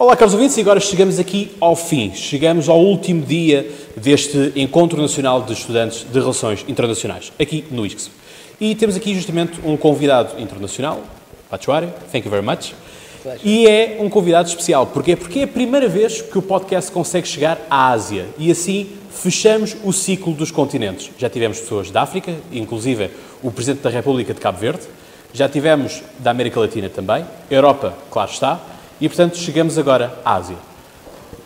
Olá, caros ouvintes, e agora chegamos aqui ao fim. Chegamos ao último dia deste Encontro Nacional de Estudantes de Relações Internacionais, aqui no ISCS. E temos aqui justamente um convidado internacional, Pachuari, thank you very much. E é um convidado especial. Porquê? Porque é a primeira vez que o podcast consegue chegar à Ásia. E assim fechamos o ciclo dos continentes. Já tivemos pessoas da África, inclusive o Presidente da República de Cabo Verde. Já tivemos da América Latina também. Europa, claro está. E, portanto, chegamos agora à Ásia.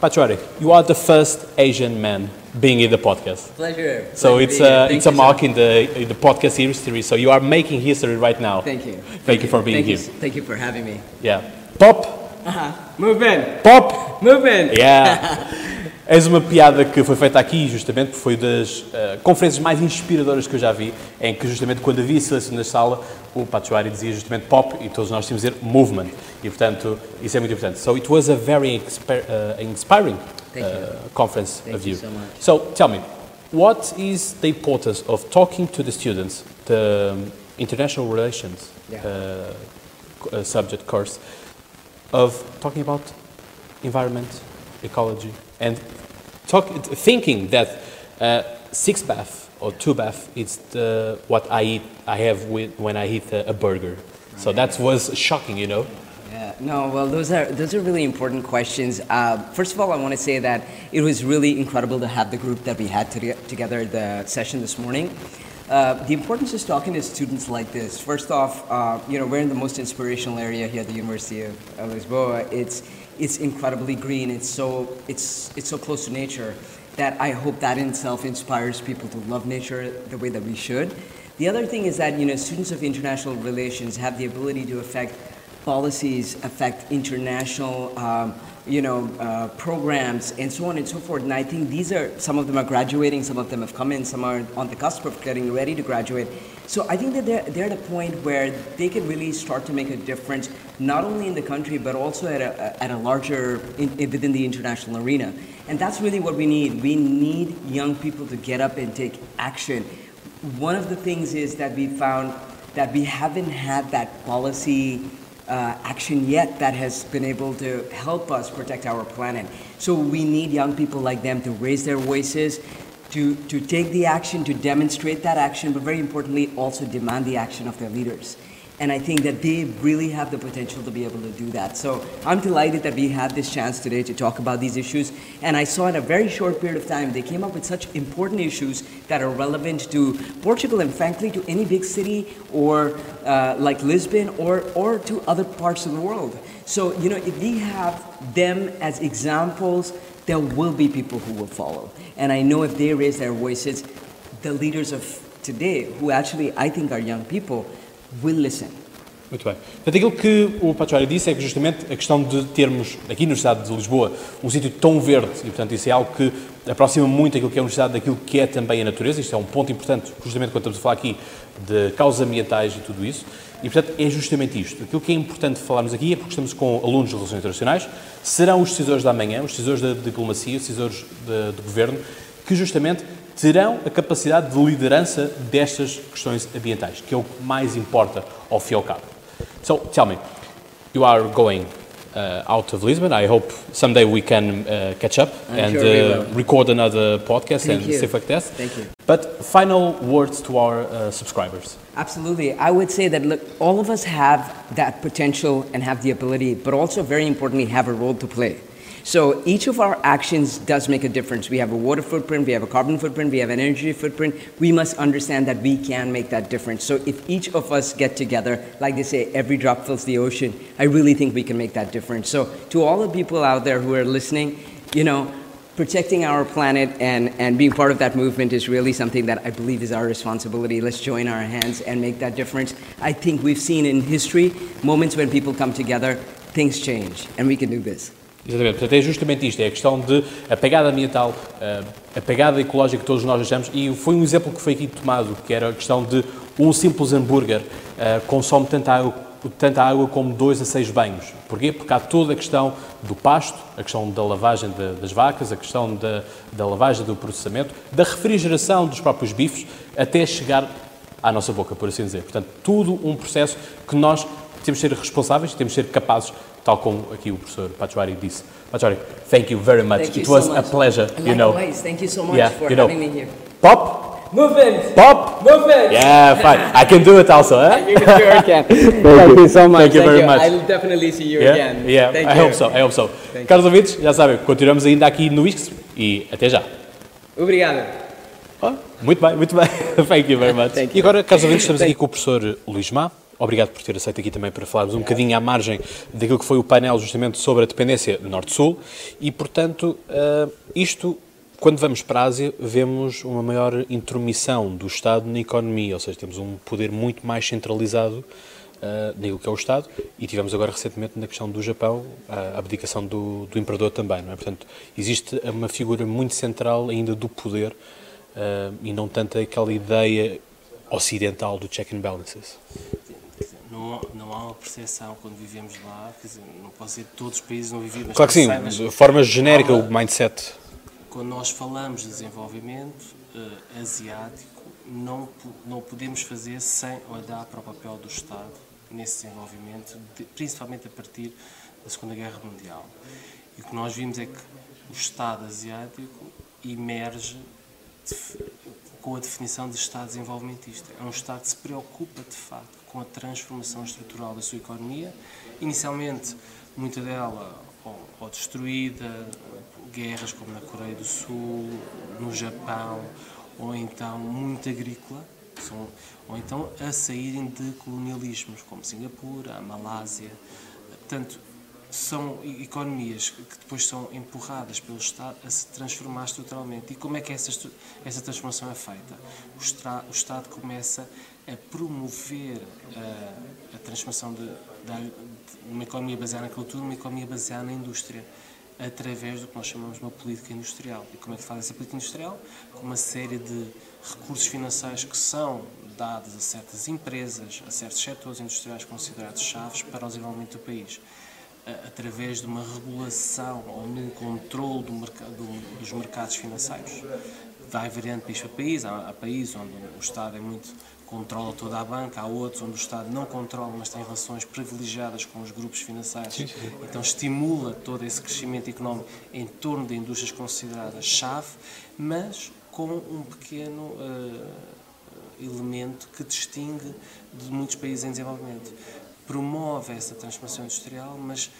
Pachuari, you are the first Asian man being in the podcast. Pleasure. So Pleasure it's here. a, Thank it's a mark sir. in the, in the podcast history. So you are making history right now. Thank you. Thank you for being Thank here. You, thank you for having me. Yeah. Pop! Uh-huh. Move in. Pop! Move in. Yeah! És uma piada que foi feita aqui, justamente, porque foi das eh, conferências mais inspiradoras que eu já vi, em que, justamente, quando havia silêncio na sala, o Pachuari dizia justamente pop e todos nós tínhamos de dizer movement. E, portanto, isso é muito importante. So it was a very uh, inspiring uh, conference Thank of you so much. So tell me, what is the importance of talking to the students, the um, international relations Yeah. uh, uh, subject course, of talking about environment, ecology, and talk, thinking that uh, six bath or two bath is the, what I eat, I have with, when I eat a, a burger. So that was shocking, you know. Yeah, no, well, those are those are really important questions. Uh, first of all, I want to say that it was really incredible to have the group that we had to together the session this morning. Uh, the importance of talking to students like this. First off, uh, you know, we're in the most inspirational area here at the University of, Lisboa. It's it's incredibly green. It's so it's it's so close to nature that I hope that in itself inspires people to love nature the way that we should. The other thing is that you know students of international relations have the ability to affect policies affect international, um, you know, uh, programs and so on and so forth. And I think these are some of them are graduating, some of them have come in, some are on the cusp of getting ready to graduate. So I think that they're, they're at a point where they can really start to make a difference, not only in the country but also at a, at a larger in, within the international arena. And that's really what we need. We need young people to get up and take action. One of the things is that we found that we haven't had that policy uh, action yet that has been able to help us protect our planet. So we need young people like them to raise their voices, to, to take the action, to demonstrate that action, but very importantly, also demand the action of their leaders. And I think that they really have the potential to be able to do that. So I'm delighted that we had this chance today to talk about these issues. And I saw in a very short period of time, they came up with such important issues that are relevant to Portugal and frankly to any big city or uh, like Lisbon or, or to other parts of the world. So, you know, if we have them as examples, there will be people who will follow. And I know if they raise their voices, the leaders of today, who actually I think are young people, will listen. Muito bem. Portanto, aquilo que o Pachuari disse é que justamente a questão de termos aqui no estado de Lisboa um sítio tão verde, e portanto isso é algo que aproxima muito aquilo que é a universidade daquilo que é também a natureza, isto é um ponto importante justamente quando estamos a falar aqui de causas ambientais e tudo isso, e portanto é justamente isto. Aquilo que é importante falarmos aqui é porque estamos com alunos de relações internacionais, serão os decisores da manhã, os decisores da diplomacia, os decisores de, de governo, que justamente terão a capacidade de liderança destas questões ambientais, que é o que mais importa ao fim e ao cabo. So tell me, you are going uh, out of Lisbon. I hope someday we can uh, catch up I'm and sure uh, record another podcast Thank and you. stuff like that. Thank you. But final words to our uh, subscribers. Absolutely. I would say that look, all of us have that potential and have the ability, but also very importantly have a role to play. So each of our actions does make a difference. We have a water footprint, we have a carbon footprint, we have an energy footprint. We must understand that we can make that difference. So if each of us get together, like they say, every drop fills the ocean, I really think we can make that difference. So to all the people out there who are listening, you know, protecting our planet and, and being part of that movement is really something that I believe is our responsibility. Let's join our hands and make that difference. I think we've seen in history moments when people come together, things change, and we can do this. Exatamente, portanto é justamente isto, é a questão de a pegada ambiental, eh, a pegada ecológica que todos nós achamos, e foi um exemplo que foi aqui tomado, que era a questão de um simples hambúrguer eh, consome tanta água, tanta água como dois a seis banhos. Porquê? Porque há toda a questão do pasto, a questão da lavagem de- das vacas, a questão da, da lavagem do processamento, da refrigeração dos próprios bifes, até chegar à nossa boca, por assim dizer. Portanto, tudo um processo que nós temos de ser responsáveis, temos de ser capazes, tal como aqui o professor Pachuari disse. Pachuari, thank you very much. Thank you It was so a much. pleasure, you know. Likewise, thank you so much Yeah, for you know. having me here. Pop? Movement! Pop? Movement! Yeah, fine. I can do it also, eh? You sure can. Thank you so much. Thank you very much. I'll definitely see you Yeah, again. yeah. Thank I you. hope so, I hope so. Caros ouvintes, já sabem, continuamos ainda aqui no Wix e até já. Obrigado. Ah, muito bem, muito bem. Thank you very much. Thank E agora, caros ouvintes, estamos aqui com o professor Luís Má. Obrigado por ter aceito aqui também para falarmos um bocadinho à margem daquilo que foi o painel justamente sobre a dependência Norte-Sul e, portanto, ah, isto, quando vamos para a Ásia, vemos uma maior intromissão do Estado na economia, ou seja, temos um poder muito mais centralizado uh, naquilo que é o Estado e tivemos agora recentemente na questão do Japão a abdicação do, do imperador também, não é? Portanto, existe uma figura muito central ainda do poder e não tanto aquela ideia ocidental do check and balances. Não, não há uma percepção quando vivemos lá, quer dizer, não posso dizer todos os países não mas Claro que sim, mas de forma genérica há o uma- mindset. Quando nós falamos de desenvolvimento eh, asiático, não, não podemos fazer sem olhar para o papel do Estado nesse desenvolvimento, de- principalmente a partir da Segunda Guerra Mundial. E o que nós vimos é que o Estado asiático emerge def- com a definição de Estado desenvolvimentista. É um Estado que se preocupa, de facto, com a transformação estrutural da sua economia, inicialmente, muita dela ou, ou destruída, guerras como na Coreia do Sul, no Japão, ou então muito agrícola, são, ou então a saírem de colonialismos, como Singapura, a Malásia. Portanto, são economias que depois são empurradas pelo Estado a se transformar estruturalmente. E como é que essa, essa transformação é feita? O, o Estado começa a promover a, a transformação de, de uma economia baseada na cultura uma economia baseada na indústria através do que nós chamamos de uma política industrial. E como é que faz essa política industrial? Com uma série de recursos financeiros que são dados a certas empresas, a certos setores industriais considerados chaves para o desenvolvimento do país através de uma regulação ou num controle do- dos mercados financeiros. Vai variando país para país. Há, há países onde o Estado é muito controla toda a banca, há outros onde o Estado não controla, mas tem relações privilegiadas com os grupos financeiros. Então estimula todo esse crescimento económico em torno de indústrias consideradas chave, mas com um pequeno eh, elemento que distingue de muitos países em desenvolvimento. Promove essa transformação industrial, mas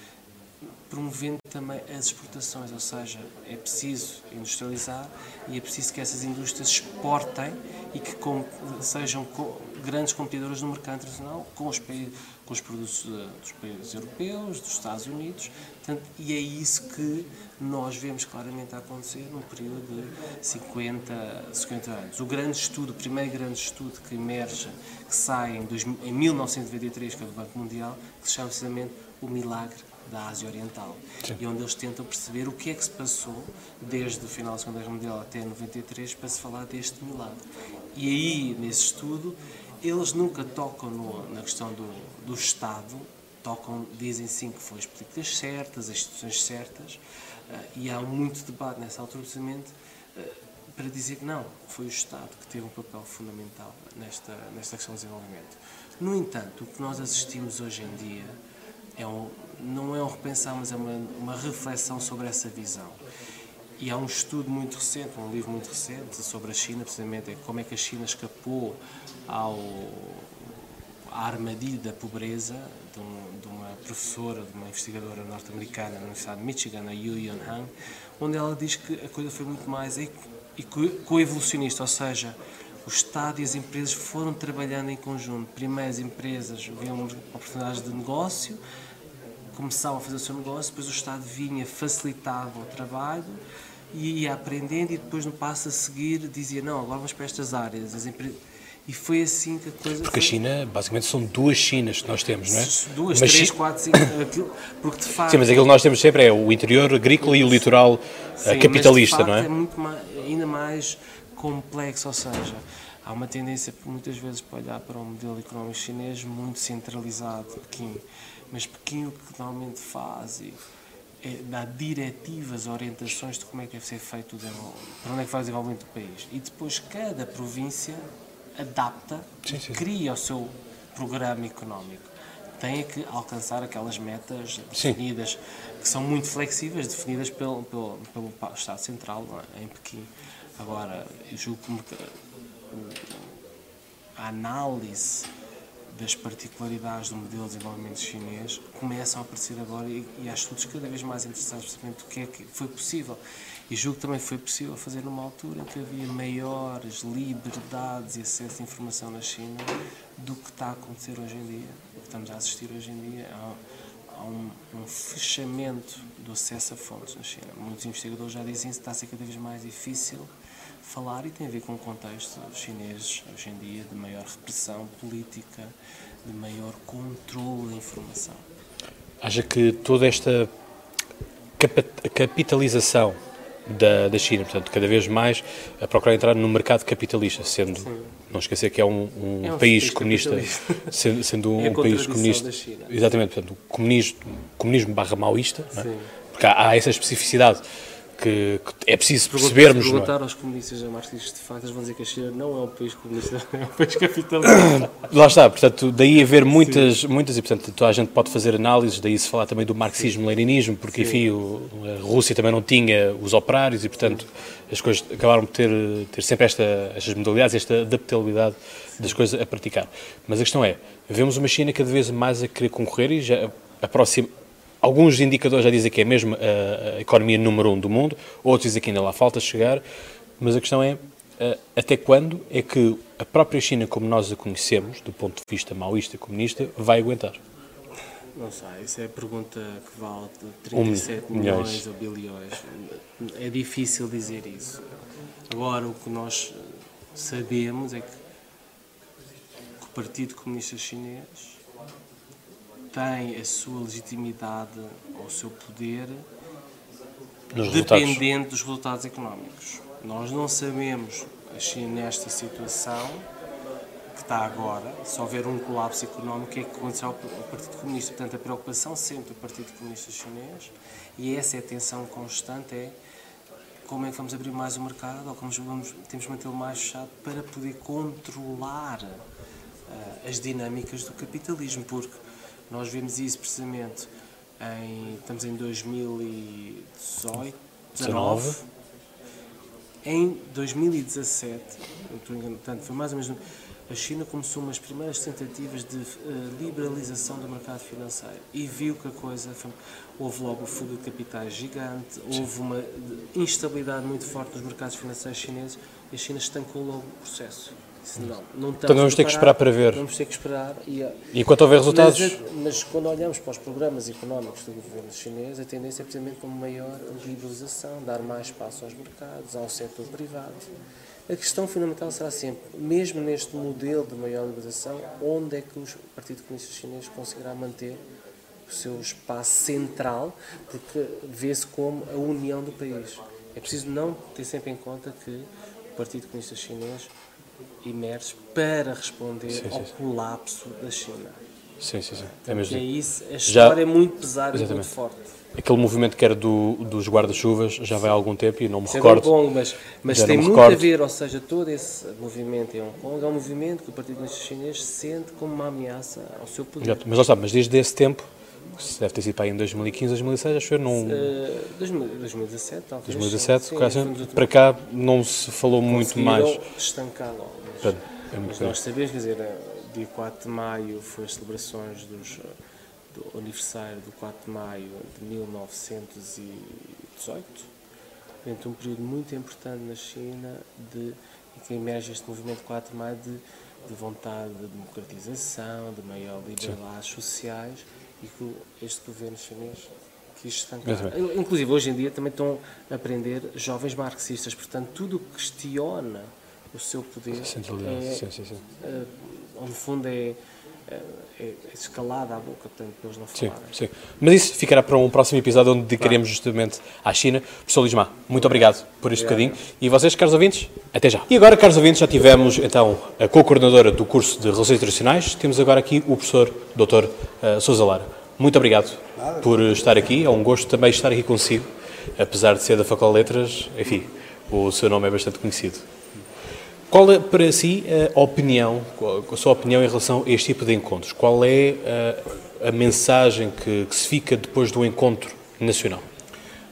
promovendo também as exportações, ou seja, é preciso industrializar e é preciso que essas indústrias exportem e que com- sejam grandes competidoras no mercado internacional com os, com os produtos eh, dos países europeus, dos Estados Unidos, Portanto, e é isso que nós vemos claramente a acontecer num período de 50, 50 anos. O grande estudo, o primeiro grande estudo que emerge, que sai em, 2000 em 1993, que é do Banco Mundial, que se chama precisamente o milagre da Ásia Oriental. E onde eles tentam perceber o que é que se passou desde o final da Segunda Guerra Mundial até 93 para se falar deste milagre. E aí, nesse estudo, eles nunca tocam no- na questão do, do Estado, tocam, dizem sim que foram as políticas certas, as instituições certas, eh, e há muito debate nessa altura, precisamente, eh, para dizer que não, foi o Estado que teve um papel fundamental nesta, nesta questão do desenvolvimento. No entanto, o que nós assistimos hoje em dia é um, não é um repensar, mas é uma, uma reflexão sobre essa visão. E há um estudo muito recente, um livro muito recente sobre a China, precisamente, é como é que a China escapou ao, à armadilha da pobreza de, um- de uma professora, de uma investigadora norte-americana na Universidade de Michigan, a Yu Yun Han, onde ela diz que a coisa foi muito mais coevolucionista, ou seja, o Estado e as empresas foram trabalhando em conjunto. Primeiro as empresas viam oportunidades de negócio, começavam a fazer o seu negócio, depois o Estado vinha, facilitava o trabalho e ia aprendendo e depois no passo a seguir dizia não, agora vamos para estas áreas. As empre- E foi assim que a coisa Porque a foi- China, basicamente, são duas Chinas que nós temos, não é? Duas, Mas três, quatro, cinco, aquilo, porque de facto... Sim, mas aquilo que nós temos sempre é o interior agrícola e o litoral eh, Sim, capitalista, não é? é muito mais, ainda mais complexo, ou seja, há uma tendência muitas vezes para olhar para o modelo económico chinês muito centralizado, Pequim, mas Pequim o que normalmente faz e é dar diretivas, orientações de como é que deve ser feito o desenvolvimento, para onde é que vai o desenvolvimento do país. E depois cada província adapta Sim, sim. cria o seu programa económico. tem que alcançar aquelas metas definidas, Sim. que são muito flexíveis, definidas pelo, pelo, pelo Estado Central é? em Pequim. Agora, eu julgo que a análise das particularidades do modelo de desenvolvimento chinês começam a aparecer agora e, e há estudos cada vez mais interessantes precisamente do que é que foi possível. E julgo que também foi possível fazer numa altura em que havia maiores liberdades e acesso à informação na China do que está a acontecer hoje em dia. O que estamos a assistir hoje em dia há um, um, fechamento do acesso a fontes na China. Muitos investigadores já dizem que está a ser cada vez mais difícil falar e tem a ver com o contexto chinês hoje em dia de maior repressão política, de maior controle da informação. Acha que toda esta capitalização da, da China, portanto, cada vez mais a procurar entrar no mercado capitalista, sendo, Sim. não esquecer que é um, um, é um país comunista, sendo, sendo um, é um país comunista. Exatamente, portanto, comunismo, comunismo barra maoísta, é? porque há, há essa especificidade que, que é preciso percebermos. Se é? perguntar aos comunistas a marxistas, de facto, eles vão dizer que a China não é um país comunista, é um país capitalista. Lá está, portanto, daí haver muitas, muitas, e portanto, toda a gente pode fazer análises, daí se falar também do marxismo-leninismo, porque, Sim. enfim, o, a Rússia também não tinha os operários e, portanto, as coisas acabaram por ter, ter sempre esta, estas modalidades, esta adaptabilidade das coisas a praticar. Mas a questão é, vemos uma China cada vez mais a querer concorrer e já aproxima, Alguns indicadores já dizem que é mesmo a, a economia número um do mundo, outros dizem que ainda lá falta chegar, mas a questão é até quando é que a própria China, como nós a conhecemos, do ponto de vista maoísta comunista, vai aguentar? Não sei, isso é a pergunta que vale 37 um milhões. milhões ou bilhões. É difícil dizer isso. Agora, o que nós sabemos é que o Partido Comunista Chinês tem a sua legitimidade ou o seu poder Nos dependente resultados. dos resultados económicos. Nós não sabemos, assim, nesta situação que está agora, se houver um colapso económico, o que é que acontecerá ao Partido Comunista. Portanto, a preocupação sempre do Partido Comunista Chinês, e essa é a tensão constante, é como é que vamos abrir mais o mercado ou como vamos, temos de mantê-lo mais fechado para poder controlar uh, as dinâmicas do capitalismo, porque nós vemos isso precisamente em. Estamos em 2018, 19. Em 2017, portanto, foi mais ou menos. A China começou umas primeiras tentativas de uh, liberalização do mercado financeiro e viu que a coisa. Foi, houve logo o fuga de capitais gigante, houve uma instabilidade muito forte nos mercados financeiros chineses e a China estancou logo o processo não, não então vamos ter que esperar para ver. Vamos ter que esperar. E, e enquanto houver resultados. Mas, mas, quando olhamos para os programas económicos do governo chinês, a tendência é precisamente para uma maior liberalização, dar mais espaço aos mercados, ao setor privado. A questão fundamental será sempre, mesmo neste modelo de maior liberalização, onde é que o Partido Comunista Chinês conseguirá manter o seu espaço central, porque vê-se como a união do país. É preciso não ter sempre em conta que o Partido Comunista Chinês imersos para responder sim, ao sim. colapso da China. Sim, sim, sim. É mesmo. É isso, a história já, é muito pesada e muito forte. Aquele movimento que era do, dos guarda-chuvas já vai há algum tempo e não me Isso recordo. É Kong, mas, mas tem muito recordo. a ver, ou seja, todo esse movimento em Hong Kong é um movimento que o Partido Comunista Chinês sente como uma ameaça ao seu poder. Exato. Mas está, mas desde esse tempo deve ter sido para aí em 2015, 2016, acho que num... Uh, 2017, talvez. 2017, sim, sim, para cá não se falou muito mais. estancar logo. Mas, é mas nós sabemos, quer dizer, dia 4 de maio foi as celebrações dos, do aniversário do 4 de maio de 1918, portanto um período muito importante na China de, em que emerge este movimento 4 de maio de, de vontade de democratização, de maior liberdades sociais e que este governo chinês quis estancar. Inclusive, hoje em dia também estão a aprender jovens marxistas, portanto, tudo questiona o seu poder. É, sim, sim, sim. É, no fundo é, é, escalada à boca, portanto, eles não falarem. Sim, sim. Mas isso ficará para um próximo episódio onde dedicaremos claro. justamente à China. Professor Lismar, muito obrigado por este obrigado. bocadinho. E vocês, caros ouvintes, até já. E agora, caros ouvintes, já tivemos então a co-coordenadora do curso de Relações Internacionais, temos agora aqui o professor Dr. Uh, Sousa Lara. Muito obrigado Nada. por estar aqui, é um gosto também estar aqui consigo, apesar de ser da Faculdade de Letras, enfim, o seu nome é bastante conhecido. Qual é, para si, a opinião, a sua opinião em relação a este tipo de encontros? Qual é a, a mensagem que, que se fica depois do encontro nacional?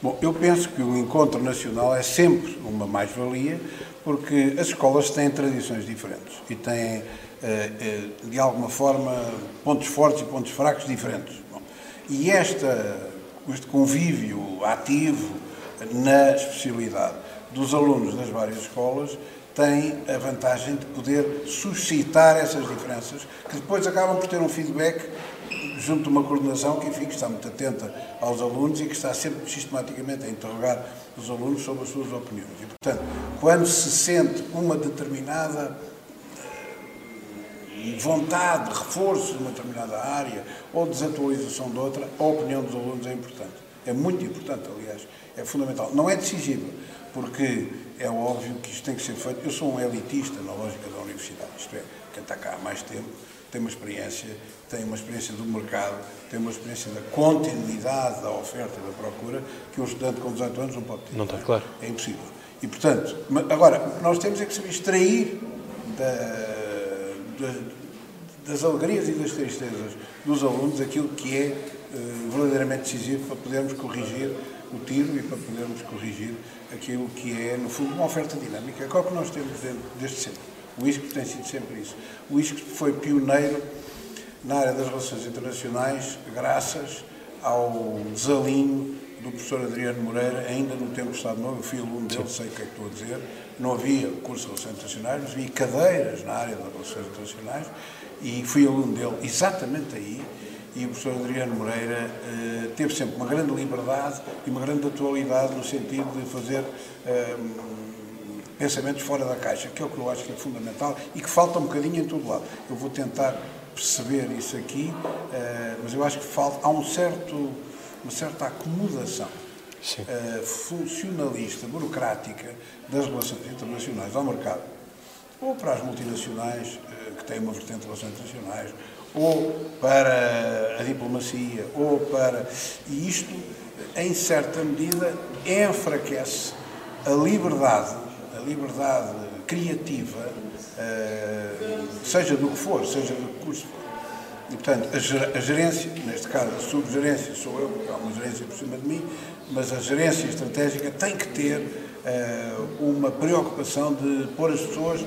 Bom, eu penso que o encontro nacional é sempre uma mais-valia, porque as escolas têm tradições diferentes e têm, eh, eh, de alguma forma, pontos fortes e pontos fracos diferentes. Bom, e esta, este convívio ativo na especialidade dos alunos das várias escolas tem a vantagem de poder suscitar essas diferenças, que depois acabam por ter um feedback junto de uma coordenação que, enfim, que está muito atenta aos alunos e que está sempre sistematicamente a interrogar os alunos sobre as suas opiniões. E, portanto, quando se sente uma determinada eh, vontade de reforço de uma determinada área ou desatualização de outra, a opinião dos alunos é importante. É muito importante, aliás, é fundamental. Não é decisiva, porque é óbvio que isto tem que ser feito. Eu sou um elitista na lógica da universidade, isto é, quem está cá há mais tempo tem uma experiência, tem uma experiência do mercado, tem uma experiência da continuidade da oferta e da procura que um estudante com 18 anos não pode ter. Não está, claro. É impossível. E, portanto, agora, o que nós temos é que saber extrair da, da, das alegrias e das tristezas dos alunos aquilo que é verdadeiramente decisivo para podermos corrigir o tiro e para podermos corrigir aquilo que é, no fundo, uma oferta dinâmica, que é que nós temos desde sempre. O ISCO tem sido sempre isso. O ISCO foi pioneiro na área das relações internacionais, graças ao desalinho do professor Adriano Moreira, ainda no tempo do Estado Novo, eu fui aluno dele, sei o que é que estou a dizer, não havia curso de Relações Internacionais, mas havia cadeiras na área das Relações Internacionais, e fui aluno dele exatamente aí, e o professor Adriano Moreira eh, teve sempre uma grande liberdade e uma grande atualidade no sentido de fazer eh, pensamentos fora da caixa, que é o que eu acho que é fundamental e que falta um bocadinho em todo lado. Eu vou tentar perceber isso aqui, eh, mas eu acho que falta, há um certo, uma certa acomodação uh, funcionalista, burocrática das relações internacionais ao mercado, ou para as multinacionais, uh, que têm uma vertente de relações internacionais, ou para a diplomacia, ou para. E isto, em certa medida, enfraquece a liberdade, a liberdade criativa, uh, seja do que for, seja do que curso for. E, portanto, a gerência, neste caso a subgerência sou eu, porque há uma gerência por cima de mim, mas a gerência estratégica tem que ter uh, uma preocupação de pôr as pessoas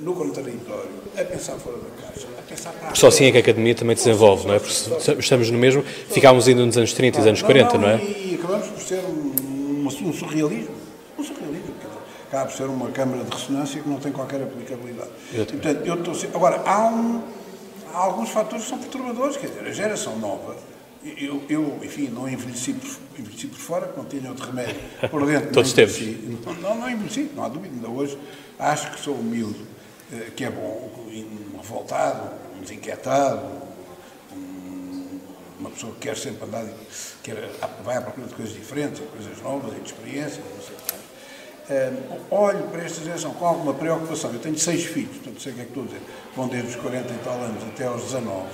no contraditório, a pensar fora da caixa, a pensar para Só assim é que a academia também desenvolve, não é? Porque estamos no mesmo, ficámos ainda nos anos 30 e nos anos 40, não, é? E acabamos por ser um, um surrealismo, um surrealismo, acaba por ser uma câmara de ressonância que não tem qualquer aplicabilidade. E, portanto, eu estou, agora, há, um, há alguns fatores que são perturbadores, quer dizer, a geração nova, eu, eu, enfim, não envelheci por, envelheci por fora, não tinha outro remédio por dentro. Todos temos. Não, não, não envelheci, não há dúvida, ainda hoje acho que sou humilde, que é bom, um revoltado, um desinquietado, um, uma pessoa que quer sempre andar, quer, vai à procura de coisas diferentes, coisas novas de experiências, não sei o que Uh, olho para esta geração com alguma preocupação. Eu tenho seis filhos, portanto sei o que é que estou a dizer. Vão desde os 40 e tal anos até aos 19. Uh,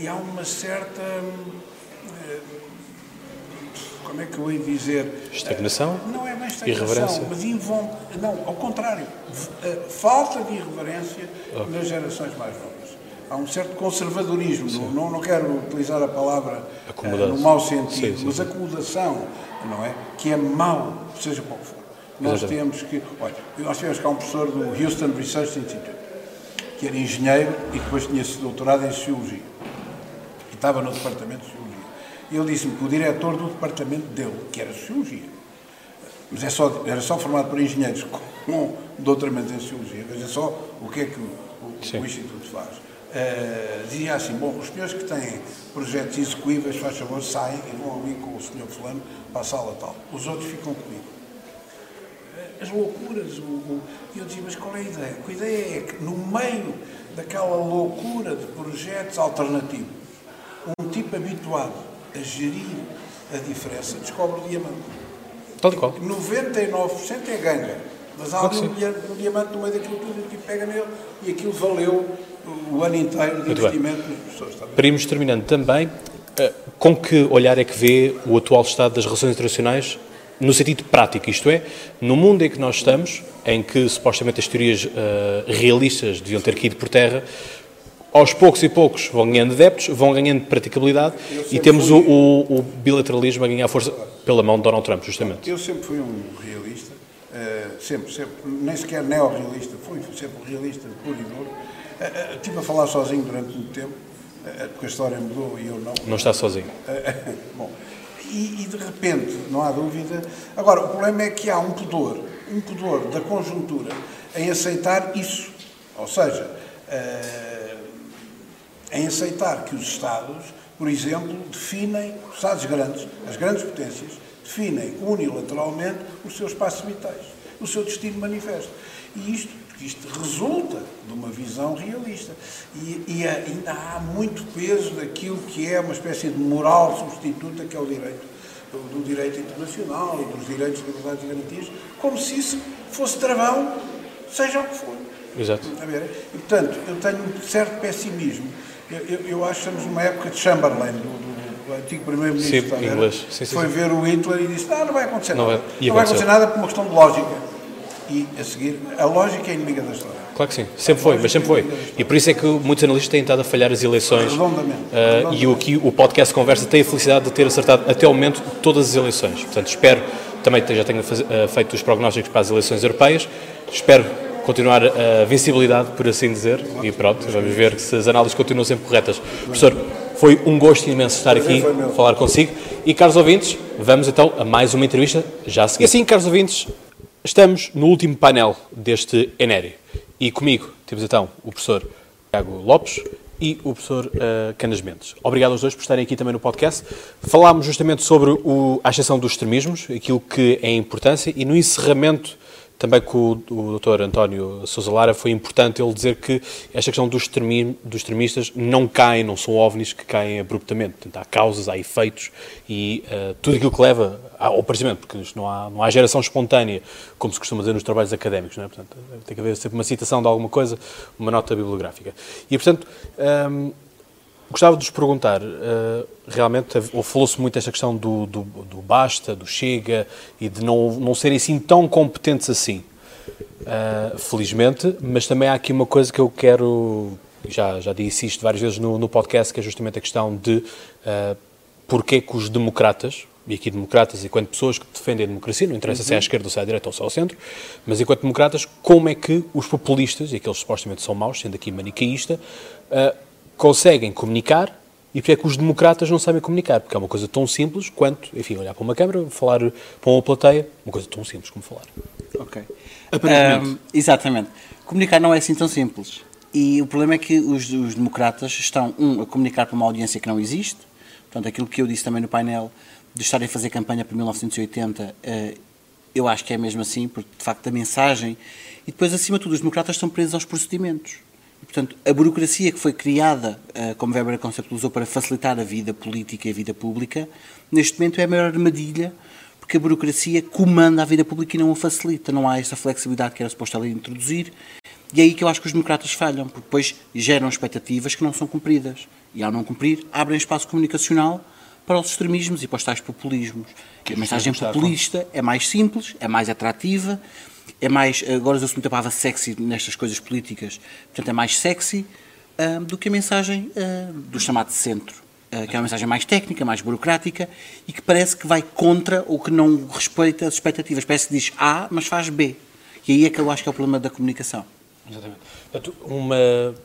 e há uma certa. Uh, como é que eu ia dizer? Estagnação? não é bem estagnação, mas invon... Não, ao contrário. falta de irreverência oh. nas gerações mais novas. Há um certo conservadorismo, não, não, quero utilizar a palavra no mau sentido, sim, sim, mas acomodação, não é? Que é mau, seja qual for. Nós temos que. Olha, nós tivemos cá um professor do Houston Research Institute, que era engenheiro e depois tinha se doutorado em Sociologia. E estava no departamento de Sociologia. E ele disse-me que o diretor do departamento dele, que era Sociologia, mas é só, era só formado por engenheiros com doutoramento em Sociologia, veja só o que é que o, o, o Instituto faz. Uh, dizia assim, bom, os senhores que têm projetos execuíveis, faz favor, saem e vão ali com o senhor fulano para a sala tal. Os outros ficam comigo as loucuras. O, o, e eu dizia, mas qual é a ideia? A ideia é que no meio daquela loucura de projetos alternativos, um tipo habituado a gerir a diferença descobre o diamante. Tal e qual. 99% é ganga. Mas há algum um diamante no meio daquilo tudo e tipo pega nele e aquilo valeu o ano inteiro de Muito investimento bem. das pessoas. Para irmos terminando também, eh, com que olhar é que vê o atual estado das relações internacionais no sentido prático, isto é, no mundo em que nós estamos, em que supostamente as teorias uh, realistas deviam ter caído por terra, aos poucos e poucos vão ganhando adeptos, vão ganhando praticabilidade e temos o, o, o, bilateralismo a ganhar força pela mão de Donald Trump, justamente. Eu sempre fui um realista, uh, sempre, sempre, nem sequer neorrealista, fui sempre um realista puro e duro. Uh, uh, estive a falar sozinho durante muito tempo, porque a história mudou e eu não. Não está sozinho. Bom, e, e, de repente, não há dúvida. Agora, o problema é que há um pudor, um pudor da conjuntura em aceitar isso. Ou seja, uh, em aceitar que os Estados, por exemplo, definem, os Estados grandes, as grandes potências, definem unilateralmente os seus passos vitais, o seu destino manifesto. E isto, isto resulta de uma visão realista. E, e, ainda há muito peso daquilo que é uma espécie de moral substituta que é o direito, do, direito internacional e dos direitos de liberdade e garantias, como se isso fosse travão, seja o que for. Exato. E, portanto, eu tenho um certo pessimismo. Eu, eu, eu acho que estamos numa época de Chamberlain, do, do, do antigo primeiro-ministro. Sim, inglês. Sim, sim, foi sim. ver o Hitler e disse: Não, não vai acontecer não nada. Vai, não vai acontecer nada por uma questão de lógica. E a seguir, a lógica é inimiga da história. Claro que sim, sempre foi, mas sempre foi. E por isso é que muitos analistas têm estado a falhar as eleições. Redondamente. Uh, e o, que o podcast Conversa tem a felicidade de ter acertado até ao momento todas as eleições. Portanto, espero, também já tenho uh, feito os prognósticos para as eleições europeias, espero continuar a vencibilidade, por assim dizer, e pronto, vamos ver se as análises continuam sempre corretas. Professor, foi um gosto imenso estar aqui, falar consigo. E, caros ouvintes, vamos então a mais uma entrevista já a seguir. E assim, caros ouvintes, estamos no último painel deste Enério. E comigo temos então o professor Tiago Lopes e o professor uh, Canas Mendes. Obrigado aos dois por estarem aqui também no podcast. Falámos justamente sobre o, a exceção dos extremismos, aquilo que é a importância, e no encerramento também com o, o Dr. António Sousa Lara foi importante ele dizer que esta questão dos, dos extremistas não caem, não são ovnis que caem abruptamente. Portanto, há causas, há efeitos e uh, tudo aquilo que leva ao aparecimento, porque não há, não há geração espontânea, como se costuma dizer nos trabalhos académicos. Não é? Portanto, tem que haver sempre uma citação de alguma coisa, uma nota bibliográfica. E, portanto, um, ehm, Gostava de vos perguntar, uh, realmente falou-se muito esta questão do, do, do, basta, do chega e de não, não serem assim tão competentes assim. Uh, felizmente, mas também há aqui uma coisa que eu quero, já, já disse isto várias vezes no, no podcast, que é justamente a questão de uh, porque é que os democratas, e aqui democratas enquanto pessoas que defendem a democracia, não interessa uhum. se é à esquerda ou se é à direita ou se é ao centro, mas enquanto democratas, como é que os populistas, e aqueles supostamente são maus, sendo aqui manicaísta, uh, conseguem comunicar e porque é que os democratas não sabem comunicar? Porque é uma coisa tão simples quanto, enfim, olhar para uma câmara, falar para uma plateia, uma coisa tão simples como falar. Ok. Aparentemente. Um, exatamente. Comunicar não é assim tão simples. E o problema é que os, os, democratas estão, um, a comunicar para uma audiência que não existe, portanto, aquilo que eu disse também no painel, de estarem a fazer campanha para 1980, uh, eh, eu acho que é mesmo assim, porque de facto a mensagem. E depois, acima de tudo, os democratas estão presos aos procedimentos. Portanto, a burocracia que foi criada, eh, como Weber conceptualizou, para facilitar a vida política e a vida pública, neste momento é a maior armadilha, porque a burocracia comanda a vida pública e não a facilita. Não há essa flexibilidade que era suposta ali introduzir. E é aí que eu acho que os democratas falham, porque depois geram expectativas que não são cumpridas. E ao não cumprir, abrem espaço comunicacional para os extremismos e para os tais populismos. Que a mensagem populista é mais simples, é mais atrativa é mais, agora usa-se muito a palavra sexy nestas coisas políticas, portanto é mais sexy uh, do que a mensagem uh, do chamado centro, uh, que é uma mensagem mais técnica, mais burocrática e que parece que vai contra ou que não respeita as expectativas. Parece que diz A, mas faz B. E aí é que eu acho que é o problema da comunicação. Exatamente. Portanto, uma,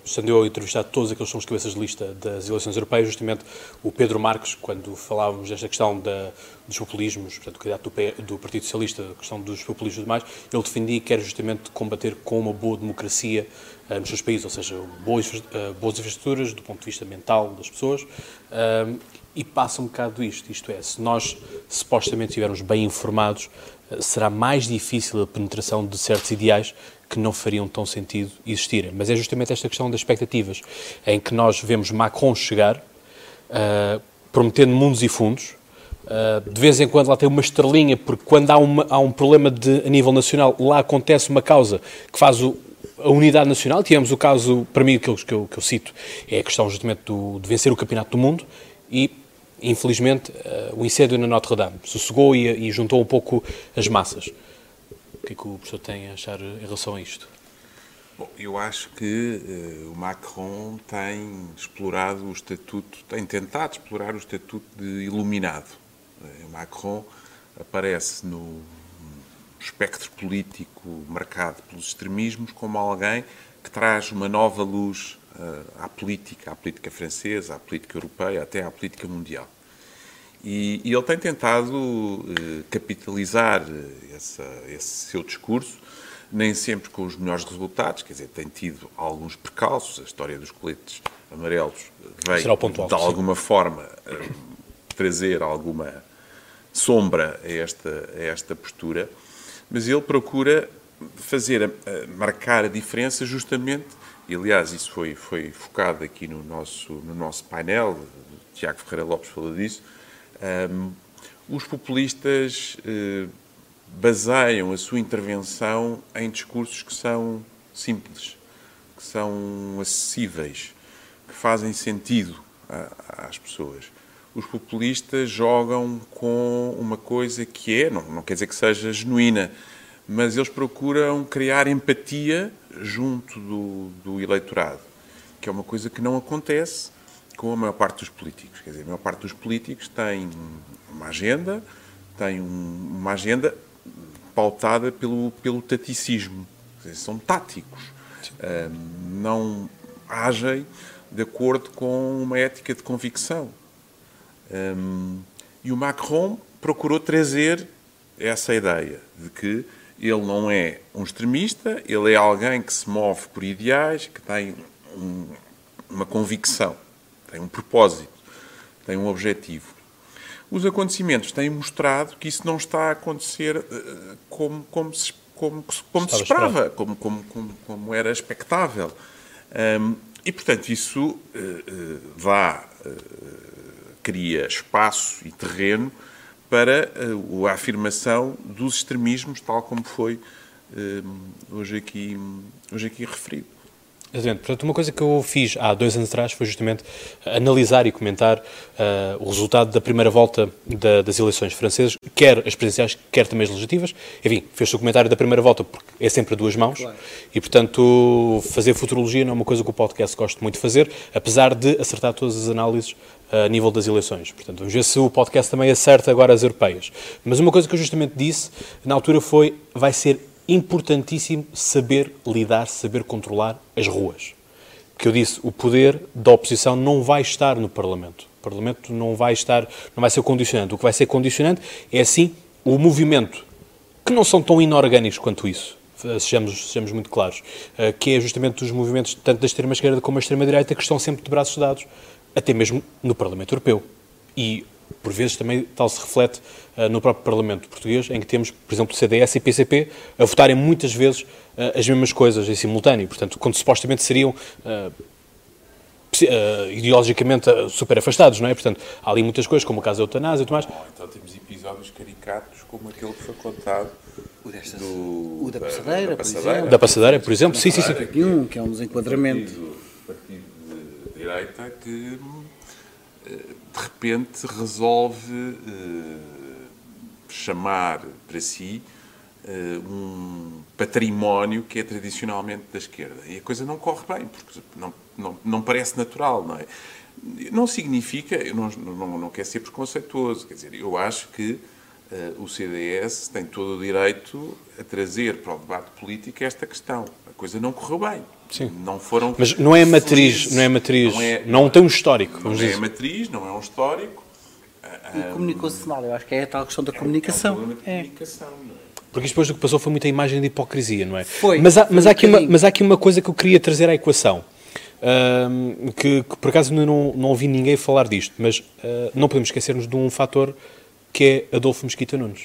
estando eu a entrevistar todos aqueles que são os cabeças de lista das eleições europeias, justamente o Pedro Marques, quando falávamos desta questão da, dos populismos, portanto, o candidato do, do, Partido Socialista, a questão dos populismos e demais, ele defendia que era justamente combater com uma boa democracia uh, nos seus países, ou seja, boas, uh, boas infraestruturas do ponto de vista mental das pessoas, uh, e passa um bocado isto, isto é, se nós supostamente estivermos bem informados, será mais difícil a penetração de certos ideais que não fariam tão sentido existirem. Mas é justamente esta questão das expectativas, em que nós vemos Macron chegar, uh, prometendo mundos e fundos, uh, de vez em quando lá tem uma estrelinha, porque quando há, uma, há um problema de, a nível nacional, lá acontece uma causa que faz o, a unidade nacional. Tivemos o caso, para mim, que eu, que eu, que eu cito, é a questão justamente do, de vencer o Campeonato do Mundo e infelizmente, uh, o incêndio na Notre-Dame sossegou e, e, juntou um pouco as massas. O que é que o professor tem a achar em relação a isto? Bom, eu acho que uh, o Macron tem explorado o estatuto, tem tentado explorar o estatuto de iluminado. Uh, o Macron aparece no espectro político marcado pelos extremismos como alguém que traz uma nova luz à política, à política francesa, à política europeia, até à política mundial. E, e ele tem tentado capitalizar essa, esse seu discurso nem sempre com os melhores resultados, quer dizer, tem tido alguns percalços, a história dos coletes amarelos veio, pontual, de alguma sim. forma, eh, trazer alguma sombra a esta, a esta postura, mas ele procura fazer, a, a marcar a diferença justamente, e aliás isso foi, foi focado aqui no nosso, no nosso painel, o Tiago Ferreira Lopes falou disso, um, os populistas uh, baseiam a sua intervenção em discursos que são simples, que são acessíveis, que fazem sentido às pessoas. Os populistas jogam com uma coisa que é, não, não quer dizer que seja genuína, mas eles procuram criar empatia junto do, do eleitorado, que é uma coisa que não acontece com a maior parte dos políticos. Quer dizer, a maior parte dos políticos tem uma agenda, tem um, uma agenda pautada pelo, pelo taticismo. Dizer, são táticos. Não agem de acordo com uma ética de convicção. Um, e o Macron procurou trazer essa ideia de que ele não é um extremista, ele é alguém que se move por ideais, que tem um, uma convicção, tem um propósito, tem um objetivo. Os acontecimentos têm mostrado que isso não está a acontecer uh, como, como se, como, como se esperava, como, como, como, como, era expectável. Um, e, portanto, isso uh, uh, dá, cria espaço e terreno para a afirmação dos extremismos, tal como foi hoje, aqui, hoje aqui referido. Exatamente. Portanto, uma coisa que eu fiz há dois anos atrás foi justamente analisar e comentar uh, o resultado da primeira volta da, das eleições francesas, quer as presidenciais, quer também as legislativas. Enfim, fez o comentário da primeira volta porque é sempre a duas mãos claro. e, portanto, fazer futurologia não é uma coisa que o podcast gosta muito de fazer, apesar de acertar todas as análises uh, a nível das eleições. Portanto, vamos ver se o podcast também acerta agora as europeias. Mas uma coisa que eu justamente disse na altura foi vai ser importantíssimo saber lidar, saber controlar as ruas. Porque eu disse, o poder da oposição não vai estar no Parlamento. O Parlamento não vai estar, não vai ser condicionante. O que vai ser condicionante é, sim, o movimento, que não são tão inorgânicos quanto isso, sejamos, sejamos muito claros, eh, que é justamente os movimentos, tanto da extrema-esquerda como da extrema-direita, que estão sempre de braços dados, até mesmo no Parlamento Europeu. E por vezes também tal se reflete uh, no próprio Parlamento português, em que temos, por exemplo, CDS e PCP a votarem muitas vezes uh, as mesmas coisas em simultâneo, portanto, quando supostamente seriam uh, ideologicamente super afastados, não é? Portanto, há ali muitas coisas, como o caso da eutanásia e tudo mais. Então temos episódios caricatos, como aquele que foi contado o, desta, do, o da, passadeira, da, da passadeira, Da passadeira, por exemplo. Sim, sim, sim. Um, que é um desenquadramento. Partido, partido de direita que de repente resolve uh, chamar para si uh, um património que é tradicionalmente da esquerda. E a coisa não corre bem, porque não, não, não parece natural, não é? Não significa, eu não, não, não quero ser preconceituoso, quer dizer, eu acho que uh, o CDS tem todo o direito a trazer para o debate político esta questão. A coisa não correu bem. Sim. Não foram Mas não é matriz, não é matriz, não, é, não tem um histórico. Não é matriz, não é um histórico. E comunicou-se mal, eu acho que é a tal questão da comunicação. É, é. comunicação Porque depois do que passou foi muita imagem de hipocrisia, não é? Foi. Mas há, mas há, aqui, uma, mas há aqui uma coisa que eu queria trazer à equação. Uh, que, que, por acaso não, não ouvi ninguém falar disto, mas uh, não podemos esquecermos de um fator que é Adolfo Mesquita Nunes.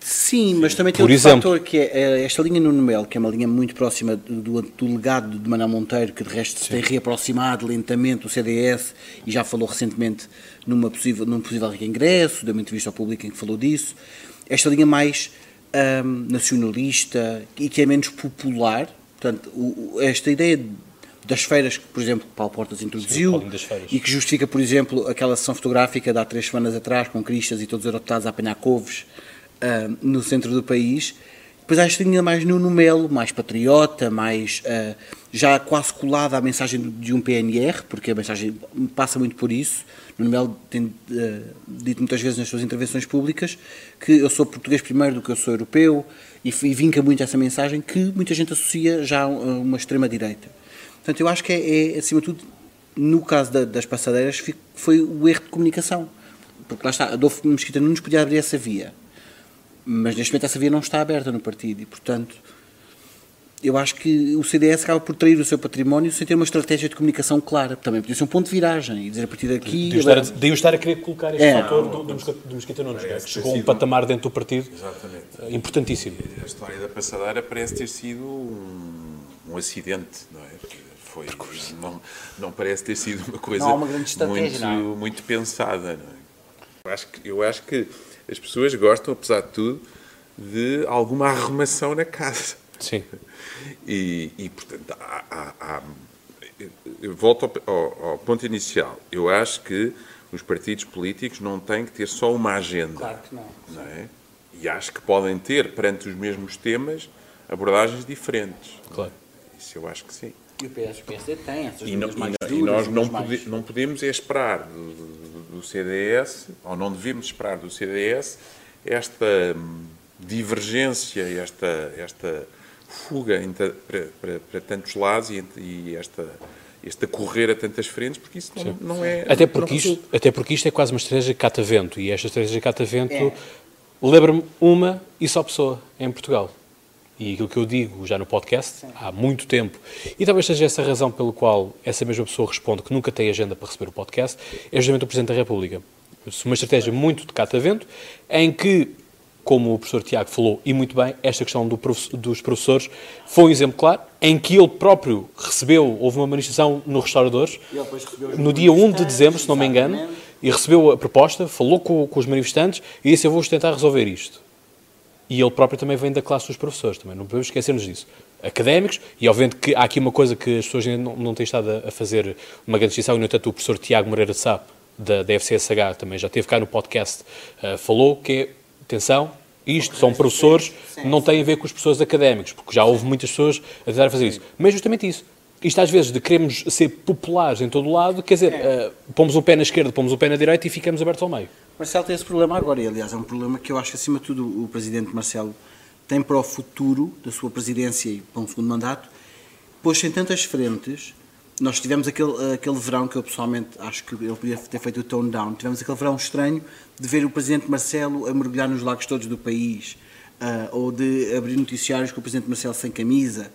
Sim, mas também tem Por outro exemplo. fator que é, é esta linha Nuno Melo, que é uma linha muito próxima do, do legado de Manuel Monteiro, que de resto se tem reaproximado lentamente do CDS e já falou recentemente numa possível, num possível reingresso, deu uma entrevista ao público em que falou disso. Esta linha mais um, nacionalista e que é menos popular, portanto, o, esta ideia das feiras que, por exemplo, Paulo Portas introduziu Sim, e que justifica, por exemplo, aquela sessão fotográfica de há três semanas atrás com cristas e todos os europeus a apanhar couves uh, no centro do país, Depois há esta linha mais Nuno Melo, mais patriota, mais uh, já quase colada à mensagem de um PNR, porque a mensagem passa muito por isso. Nuno Melo tem uh, dito muitas vezes nas suas intervenções públicas que eu sou português primeiro do que eu sou europeu e, e vinca muito essa mensagem que muita gente associa já a uma extrema-direita. Portanto, eu acho que é, é acima de tudo, no caso da, das passadeiras, foi o erro de comunicação. Porque lá está, Adolfo Mesquita Nunes podia abrir essa via mas neste momento essa via não está aberta no partido e, portanto, eu acho que o CDS acaba por trair o seu património sem ter uma estratégia de comunicação clara. Também podia ser um ponto de viragem e dizer a partir daqui. De estar, de eu estar a querer colocar este é, fator do, do, do Mosquita Nunes, é, que chegou a um patamar dentro do partido Exatamente. Eh, importantíssimo. A história da passadeira parece ter sido um, um acidente, não é? Foi, não, não parece ter sido uma coisa uma muito, não. muito pensada. Não é? eu, acho que, eu acho que as pessoas gostam, apesar de tudo, de alguma arrumação na casa. Sim. E, e portanto, há, há, há, eu volto ao, ao, ao, ponto inicial. Eu acho que os partidos políticos não têm que ter só uma agenda. Claro que não. não é? E acho que podem ter, perante os mesmos temas, abordagens diferentes. Claro. Isso eu acho que sim. E o PS, o PSD tem essas e, não, mais e, duras, e nós não, mais... não podemos é esperar do, do, CDS, ou não devemos esperar do CDS, esta hum, divergência, esta, esta fuga para, para, para tantos lados e, e esta este a correr a tantas frentes, porque isso não, não é. Até porque, isto, até porque isto é quase uma estratégia catavento, e esta estratégia catavento é. lembra-me uma e só pessoa em Portugal e aquilo que eu digo já no podcast Sim. há muito tempo, e talvez seja essa a razão pelo qual essa mesma pessoa responde que nunca tem agenda para receber o podcast, é justamente o Presidente da República. Uma estratégia muito de catavento, em que, como o professor Tiago falou, e muito bem, esta questão do dos professores foi um exemplo claro, em que ele próprio recebeu, houve uma manifestação no Restauradores, no dia 1 de dezembro, se não me engano, e recebeu a proposta, falou com, com os manifestantes e disse: Eu vou tentar resolver isto e ele próprio também vem da classe dos professores, também não podemos esquecermos disso. Académicos, e obviamente que há aqui uma coisa que as pessoas ainda não, não têm estado a fazer uma grande distinção, e no entanto o professor Tiago Moreira de Sá, da, da FCSH, também já esteve cá no podcast, uh, falou que é, atenção, isto são professores, não tem a ver com os professores académicos, porque já houve muitas pessoas a tentar fazer isso. Mas justamente isso. Isto às vezes de queremos ser populares em todo o lado, quer dizer, uh, pomos um pé na esquerda, pomos um pé na direita e ficamos abertos ao meio. Marcelo tem esse problema agora, e aliás é um problema que eu acho que acima de tudo o Presidente Marcelo tem para o futuro da sua presidência e para um segundo mandato, pois em tantas frentes, nós tivemos aquele, aquele verão que eu pessoalmente acho que ele podia ter feito o tone down, tivemos aquele verão estranho de ver o Presidente Marcelo a mergulhar nos lagos todos do país, uh, ou de abrir noticiários com o Presidente Marcelo sem camisa,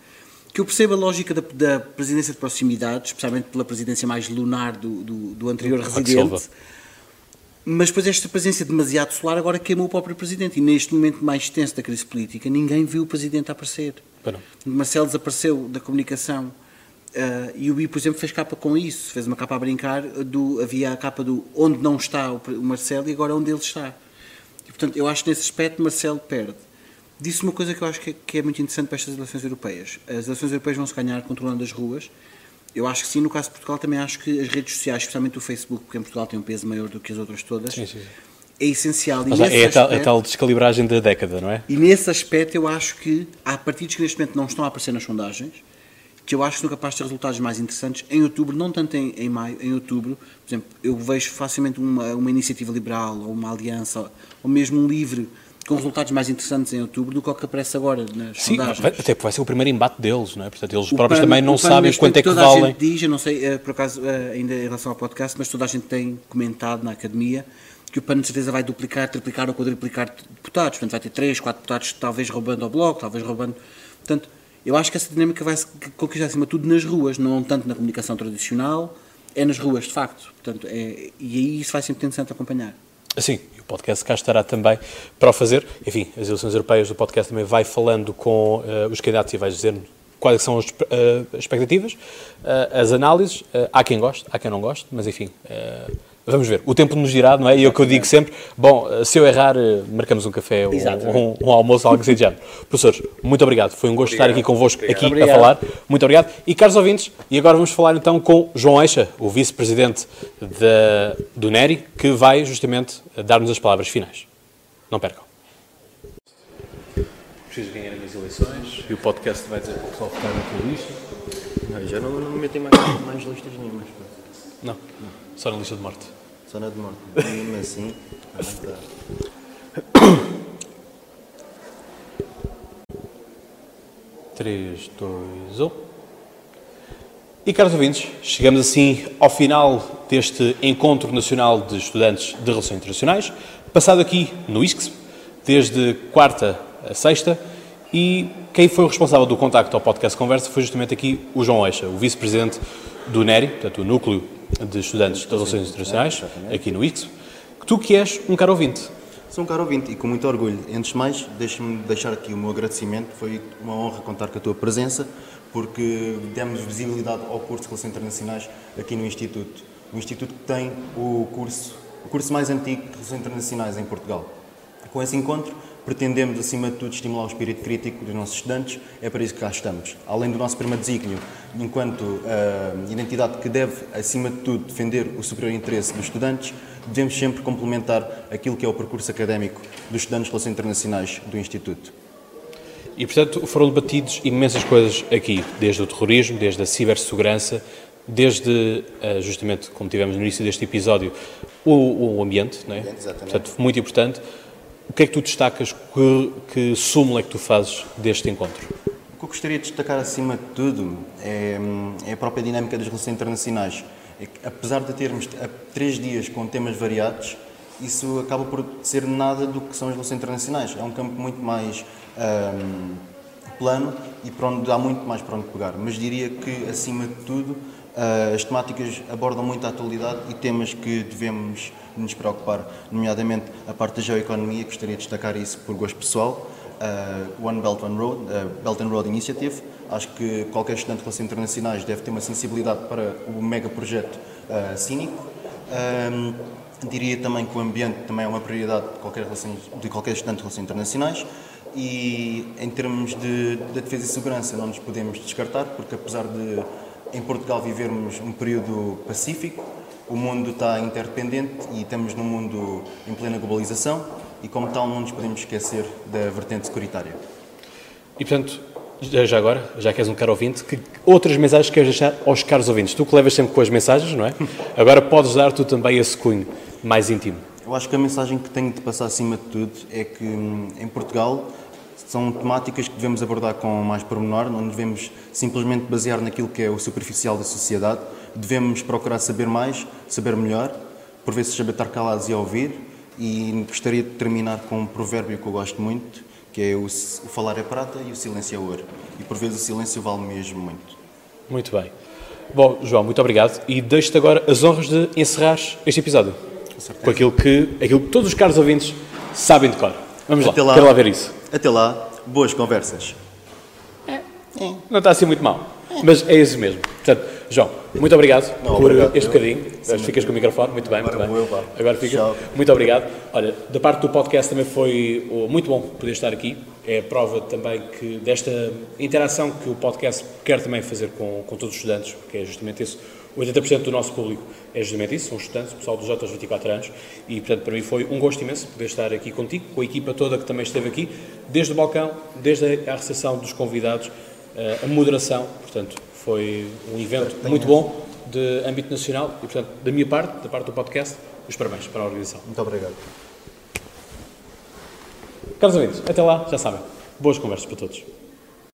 que eu percebo a lógica da, da presidência de proximidade, especialmente pela presidência mais lunar do, do, do anterior residente, mas depois esta presença demasiado solar agora queimou o próprio Presidente. E neste momento mais tenso da crise política, ninguém viu o Presidente aparecer. Não. Marcelo desapareceu da comunicação. Uh, e o BI, por exemplo, fez capa com isso. Fez uma capa a brincar. Do, havia a capa do onde não está o, o Marcelo e agora onde ele está. E, portanto, eu acho que nesse aspecto Marcelo perde. Disse uma coisa que eu acho que é, que é muito interessante para estas eleições europeias. As eleições europeias vão se ganhar controlando as ruas eu acho que sim, no caso de Portugal também acho que as redes sociais, especialmente o Facebook, porque em Portugal tem um peso maior do que as outras todas, sim, sim. é essencial. Mas é, a tal, a tal descalibragem da década, não é? E nesse aspecto eu acho que há partidos que neste momento não estão a aparecer nas sondagens, que eu acho que são capazes de ter resultados mais interessantes em outubro, não tanto em, em maio, em outubro, por exemplo, eu vejo facilmente uma, uma iniciativa liberal ou uma aliança ou mesmo um livre com resultados mais interessantes em outubro do que o que aparece agora nas Sim, sondagens. até porque vai ser o primeiro embate deles, não é? Portanto, eles o próprios também não sabem quanto é que toda valem. A gente diz, eu não sei, eh, por acaso, eh, ainda em relação ao podcast, mas toda a gente tem comentado na academia que o PAN de certeza vai duplicar, triplicar ou quadruplicar deputados. Portanto, vai ter três, quatro deputados, talvez roubando ao Bloco, talvez roubando... Portanto, eu acho que essa dinâmica vai se conquistar acima de tudo nas ruas, não tanto na comunicação tradicional, é nas ruas, de facto. Portanto, é, e aí isso vai ser muito interessante acompanhar. Sim, o podcast cá estará também para o fazer. Enfim, as eleições europeias do podcast também vai falando com uh, os candidatos e vai dizer quais são as uh, expectativas, uh, as análises. há quem goste, há quem não goste, mas enfim, Vamos ver, o tempo nos dirá, não é? E eu que eu digo sempre, bom, se eu errar, eh, marcamos um café ou um, um, almoço, algo assim de género. Professores, muito obrigado, foi um gosto obrigado. estar aqui convosco, obrigado. aqui obrigado. a falar. Muito obrigado. E caros ouvintes, e agora vamos falar então com João Eixa, o vice-presidente do NERI, que vai justamente dar-nos as palavras finais. Não percam. Preciso ganhar as eleições e o podcast vai dizer para o pessoal ficar na tua lista. Não, já não, não me metem mais, mais listas nenhumas. pá. Não, só na lista de morte. Só na de morte. Mesmo assim, ah, tá. 3, 2, 1. E caros ouvintes, chegamos assim ao final deste Encontro Nacional de Estudantes de Relações Internacionais, passado aqui no ISCS, desde quarta a sexta, e quem foi o responsável do contacto ao podcast Conversa foi justamente aqui o João Eixa, o vice-presidente do NERI, portanto o Núcleo de Estudantes de Relações Internacionais, aqui no ISCS, tu que és um caro ouvinte. Sou um caro ouvinte e com muito orgulho. Antes de mais, deixa-me deixar aqui o meu agradecimento. Foi uma honra contar com a tua presença, porque demos visibilidade ao curso de Relações Internacionais aqui no Instituto. O Instituto que tem o curso, o curso mais antigo de Relações Internacionais em Portugal. Com esse encontro, pretendemos, acima de tudo, estimular o espírito crítico dos nossos estudantes. É para isso que cá estamos. Além do nosso primeiro desígnio, enquanto ah, identidade que deve, acima de tudo, defender o superior interesse dos estudantes, devemos sempre complementar aquilo que é o percurso académico dos estudantes de Relações Internacionais do Instituto. E, portanto, foram debatidos imensas coisas aqui, desde o terrorismo, desde a cibersegurança, desde, eh, justamente, como tivemos no início deste episódio, o, o ambiente, não é? Exatamente. Portanto, muito importante. O que é que tu destacas, que, que súmula é que tu fazes deste encontro? O que eu gostaria de destacar acima de tudo é, é a própria dinâmica das relações internacionais. É que, apesar de termos três dias com temas variados, isso acaba por ser nada do que são as relações internacionais. É um campo muito mais ahm, plano e para onde há muito mais para onde pegar. Mas diria que, acima de tudo, as temáticas abordam muito a atualidade e temas que devemos nos preocupar, nomeadamente a parte da geoeconomia, gostaria de destacar isso por gosto pessoal, uh, One Belt One Road, uh, Belt and Road Initiative. Acho que qualquer estudante de relações internacionais deve ter uma sensibilidade para o mega projeto uh, cínico. Um, diria também que o ambiente também é uma prioridade de qualquer, relações, de qualquer estudante de relações internacionais. E em termos de, de defesa e segurança não nos podemos descartar, porque apesar de em Portugal vivermos um período pacífico, o mundo está interdependente e estamos num mundo em plena globalização e como tal não nos podemos esquecer da vertente securitária. E, portanto, já agora, já que és um caro ouvinte, que outras mensagens queres deixar aos caros ouvintes? Tu que levas sempre com as mensagens, não é? Agora podes dar tu também esse cunho mais íntimo. Eu acho que a mensagem que tenho de passar acima de tudo é que hum, em Portugal são temáticas que devemos abordar com mais pormenor, não devemos simplesmente basear naquilo que é o superficial da sociedade, devemos procurar saber mais, saber melhor, por vezes saber estar calados e ouvir, e gostaria de terminar com um provérbio que eu gosto muito, que é o, o falar é prata e o silêncio é ouro, e por vezes o silêncio vale mesmo muito. Muito bem. Bom, João, muito obrigado. E deixo-te agora as honras de encerrar este episódio. Com aquilo que, aquilo que todos os caros ouvintes sabem de cor. Vamos lá, Até lá. quero lá ver isso. Até lá, boas conversas. Não está assim muito mal, mas é isso mesmo. Portanto, João, muito obrigado Não, por obrigado. este bocadinho. Ficas com o microfone, muito bem, Agora muito bem. Agora fica. Tchau. Muito obrigado. Olha, da parte do podcast também foi muito bom poder estar aqui. É a prova também que desta interação que o podcast quer também fazer com, com todos os estudantes, porque é justamente isso. 80% do nosso público é justamente isso, são estudantes, o pessoal dos outros 24 anos, e portanto para mim foi um gosto imenso poder estar aqui contigo, com a equipa toda que também esteve aqui, desde o balcão, desde a recepção dos convidados, eh, a moderação, portanto foi um evento muito bom de âmbito nacional e portanto da minha parte, da parte do podcast, os parabéns para a organização. Muito obrigado. Caros amigos, até lá, já sabem, boas conversas para todos.